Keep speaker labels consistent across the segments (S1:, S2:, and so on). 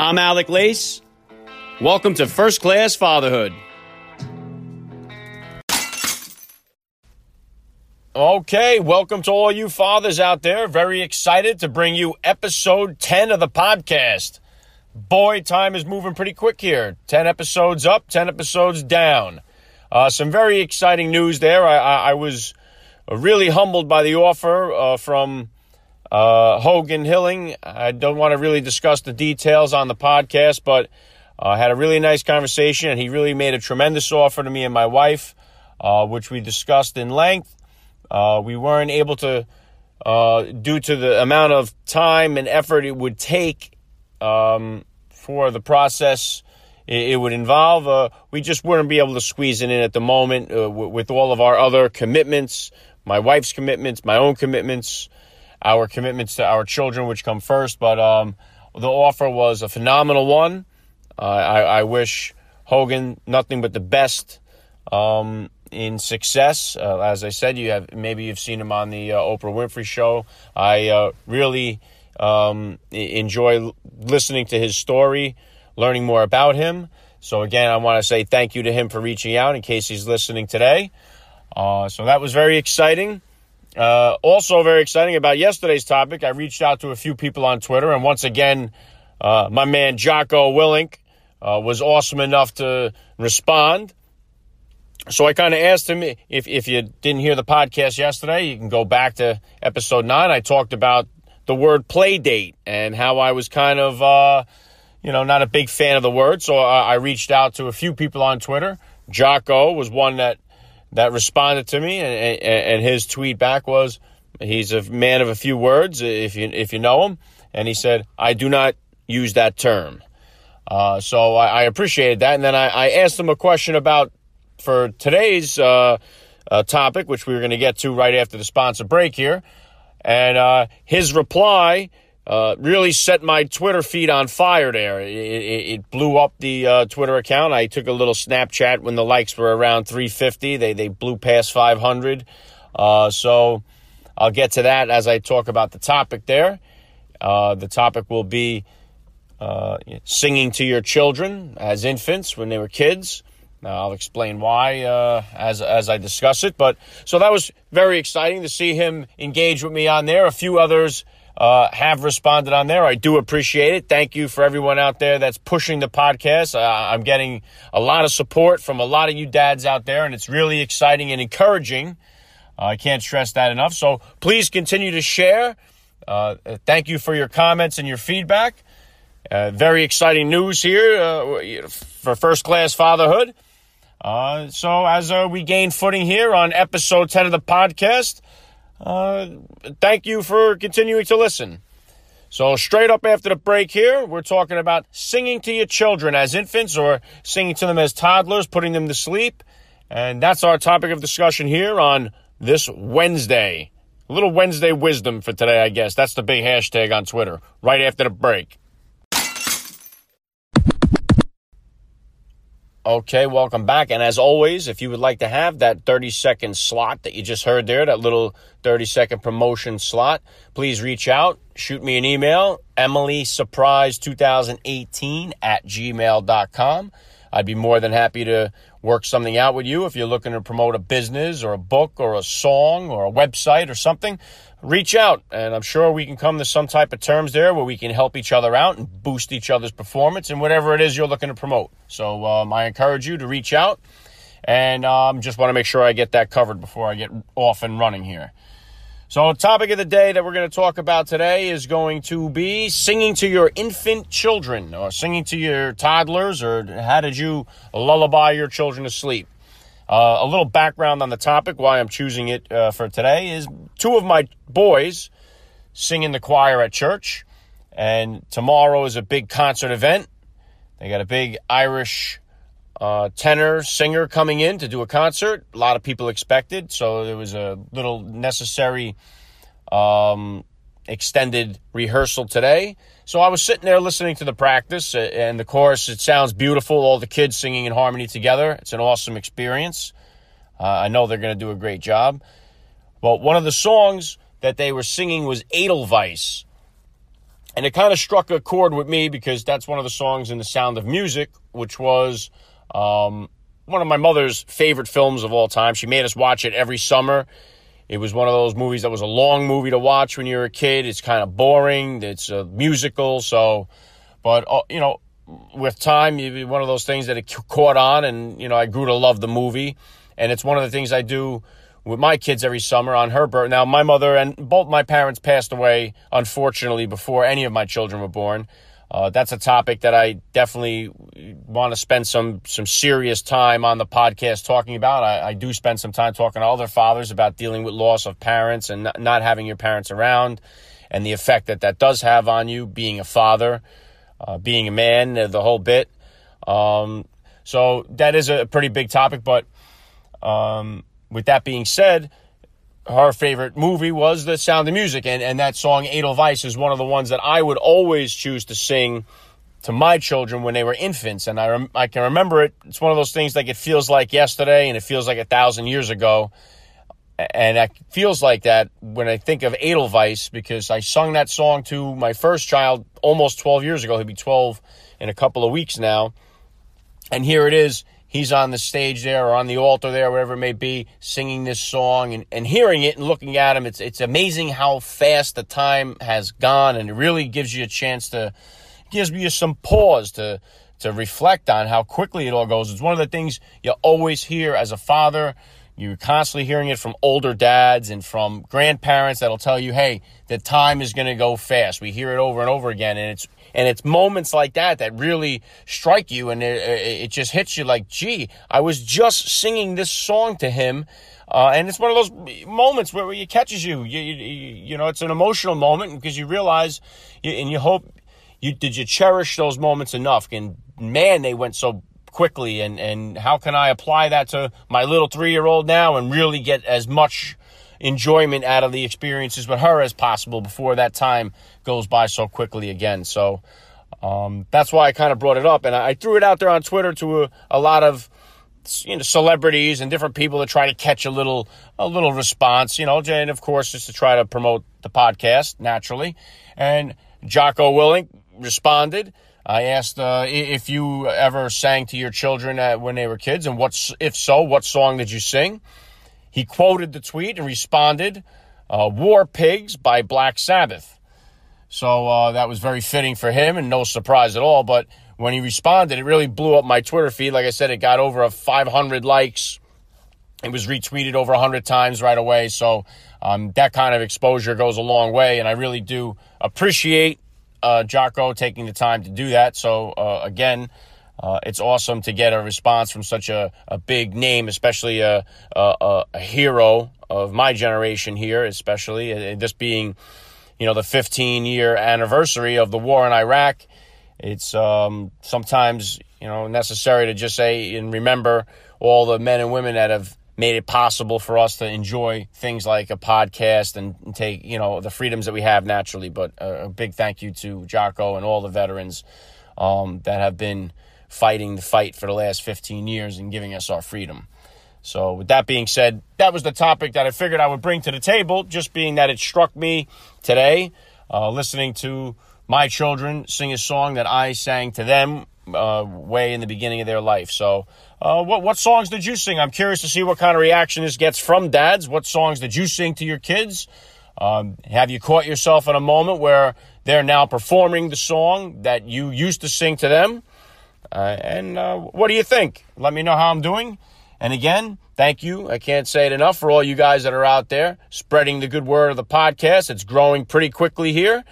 S1: I'm Alec Lace. Welcome to First Class Fatherhood. Okay, welcome to all you fathers out there. Very excited to bring you episode 10 of the podcast. Boy, time is moving pretty quick here. 10 episodes up, 10 episodes down. Uh, some very exciting news there. I, I, I was really humbled by the offer uh, from uh, Hogan Hilling. I don't want to really discuss the details on the podcast, but I uh, had a really nice conversation, and he really made a tremendous offer to me and my wife, uh, which we discussed in length. Uh, we weren't able to, uh, due to the amount of time and effort it would take um, for the process it, it would involve. Uh, we just wouldn't be able to squeeze it in at the moment w- with all of our other commitments, my wife's commitments, my own commitments, our commitments to our children, which come first. But um, the offer was a phenomenal one. I, I wish Hogan nothing but the best. Um, in success. Uh, as I said, you have maybe you've seen him on the uh, Oprah Winfrey Show. I uh, really um, enjoy listening to his story, learning more about him. So again, I want to say thank you to him for reaching out. In case he's listening today, uh, so that was very exciting. Uh, also, very exciting about yesterday's topic. I reached out to a few people on Twitter, and once again, uh, my man Jocko Willink was awesome enough to respond so I kind of asked him if, if you didn't hear the podcast yesterday, you can go back to episode nine. I talked about the word play date and how I was kind of, uh, you know, not a big fan of the word. So I, I reached out to a few people on Twitter. Jocko was one that, that responded to me and, and, his tweet back was, he's a man of a few words if you, if you know him. And he said, I do not use that term. Uh, so I, I appreciated that. And then I, I asked him a question about for today's uh, uh, topic, which we are going to get to right after the sponsor break here. And uh, his reply uh, really set my Twitter feed on fire there. It, it, it blew up the uh, Twitter account. I took a little Snapchat when the likes were around 350. They, they blew past 500. Uh, so I'll get to that as I talk about the topic there. the topic will be singing to your children as infants when they were kids. Now, I'll explain why uh, as as I discuss it. But so that was very exciting to see him engage with me on there. A few others uh, have responded on there. I do appreciate it. Thank you for everyone out there that's pushing the podcast. Uh, I'm getting a lot of support from a lot of you dads out there, and it's really exciting and encouraging. Uh, I can't stress that enough. So please continue to share. Uh, thank you for your comments and your feedback. very exciting news here for first class fatherhood. Uh, so as uh, we gain footing here on episode 10 of the podcast, uh, thank you for continuing to listen. So straight up after the break here, we're talking about singing to your children as infants or singing to them as toddlers, putting them to sleep. And that's our topic of discussion here on this Wednesday. A little Wednesday wisdom for today, I guess. That's the big hashtag on Twitter, right after the break. Okay, welcome back. And as always, if you would like to have that 30 second slot that you just heard there, that little 30 second promotion slot, please reach out, shoot me an email, Emily Surprise 2018 at gmail.com. I'd be more than happy to work something out with you if you're looking to promote a business or a book or a song or a website or something reach out and I'm sure we can come to some type of terms there where we can help each other out and boost each other's performance and whatever it is you're looking to promote. So um, I encourage you to reach out and um, just want to make sure I get that covered before I get off and running here. So, the topic of the day that we're going to talk about today is going to be singing to your infant children or singing to your toddlers or how did you lullaby your children to sleep? Uh, a little background on the topic, why I'm choosing it uh, for today, is two of my boys sing in the choir at church, and tomorrow is a big concert event. They got a big Irish uh, tenor singer coming in to do a concert. A lot of people expected, so there was a little necessary um, extended rehearsal today. So I was sitting there listening to the practice uh, and the chorus. It sounds beautiful. All the kids singing in harmony together. It's an awesome experience. Uh, I know they're going to do a great job. But one of the songs that they were singing was Edelweiss. and it kind of struck a chord with me because that's one of the songs in The Sound of Music, which was um, one of my mother's favorite films of all time. She made us watch it every summer. It was one of those movies that was a long movie to watch when you were a kid. It's kind of boring. It's a musical, so, but uh, you know, with time, it one of those things that it caught on, and you know, I grew to love the movie. And it's one of the things I do with my kids every summer on her birth. Now, my mother and both my parents passed away, unfortunately, before any of my children were born. Uh, that's a topic that I definitely want to spend some some serious time on the podcast talking about. I, I, do spend some time talking to other fathers about dealing with loss of parents and not, not having your parents around, and the effect that that does have on you being a father, uh, being a man, the whole bit. Um, so that is a pretty big topic. But um, with that being said, her favorite movie was The Sound of Music, and, and that song Edelweiss is one of the ones that I would always choose to sing to my children when they were infants. And I, rem- I can remember it. It's one of those things like it feels like yesterday and it feels like a thousand years ago. And it feels like that when I think of Edelweiss because I sung that song to my first child almost 12 years ago. He'll be 12 in a couple of weeks now. And here it is he's on the stage there or on the altar there, whatever it may be, singing this song and, and hearing it and looking at him. It's, it's amazing how fast the time has gone and it really gives you a chance to, gives you some pause to, to reflect on how quickly it all goes. It's one of the things you always hear as a father. You're constantly hearing it from older dads and from grandparents that'll tell you, hey, the time is going to go fast. We hear it over and over again. And it's, and it's moments like that that really strike you and it, it just hits you like, gee, I was just singing this song to him. Uh, and it's one of those moments where, where it catches you. You, you. you know, it's an emotional moment because you realize and you hope you did you cherish those moments enough. And man, they went so quickly. And, and how can I apply that to my little three year old now and really get as much enjoyment out of the experiences with her as possible before that time goes by so quickly again. So um, that's why I kind of brought it up, and I threw it out there on Twitter to a, a lot of you know celebrities and different people to try to catch a little a little response. You know, and of course just to try to promote the podcast naturally. And Jocko Willink responded. I asked uh, if you ever sang to your children when they were kids, and what's if so, what song did you sing? He quoted the tweet and responded, uh, War Pigs by Black Sabbath. So uh, that was very fitting for him and no surprise at all. But when he responded, it really blew up my Twitter feed. Like I said, it got over 500 likes. It was retweeted over 100 times right away. So um, that kind of exposure goes a long way. And I really do appreciate uh, Jocko taking the time to do that. So uh, again, uh, it's awesome to get a response from such a, a big name, especially a, a, a hero of my generation here, especially uh, this being, you know, the 15 year anniversary of the war in Iraq. It's um, sometimes, you know, necessary to just say and remember all the men and women that have made it possible for us to enjoy things like a podcast and, and take, you know, the freedoms that we have naturally. But a, a big thank you to Jocko and all the veterans um, that have been fighting the fight for the last 15 years and giving us our freedom. So, with that being said, that was the topic that I figured I would bring to the table, just being that it struck me today, uh, listening to my children sing a song that I sang to them uh, way in the beginning of their life. So, uh, what what songs did you sing? I'm curious to see what kind of reaction this gets from dads. What songs did you sing to your kids? Um, have you caught yourself in a moment where they're now performing the song that you used to sing to them? Uh, and uh, what do you think? Let me know how I'm doing. And again, thank you. I can't say it enough for all you guys that are out there spreading the good word of the podcast. It's growing pretty quickly here.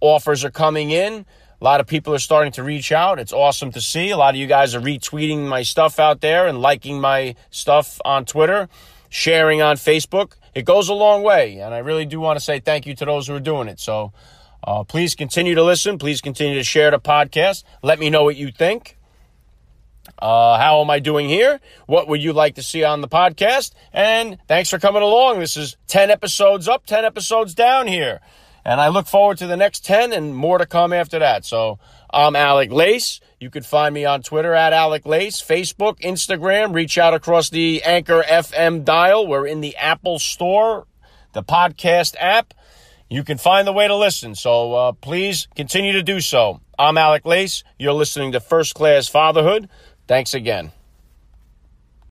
S1: Offers are coming in. A lot of people are starting to reach out. It's awesome to see. A lot of you guys are retweeting my stuff out there and liking my stuff on Twitter, sharing on Facebook. It goes a long way. And I really do want to say thank you to those who are doing it. So, uh, please continue to listen. Please continue to share the podcast. Let me know what you think. Uh, how am I doing here? What would you like to see on the podcast? And thanks for coming along. This is 10 episodes up, 10 episodes down here. And I look forward to the next 10 and more to come after that. So I'm Alec Lace. You can find me on Twitter at Alec Lace, Facebook, Instagram. Reach out across the Anchor FM dial. We're in the Apple Store, the podcast app. You can find the way to listen. So uh, please continue to do so. I'm Alec Lace. You're listening to First Class Fatherhood. Thanks again.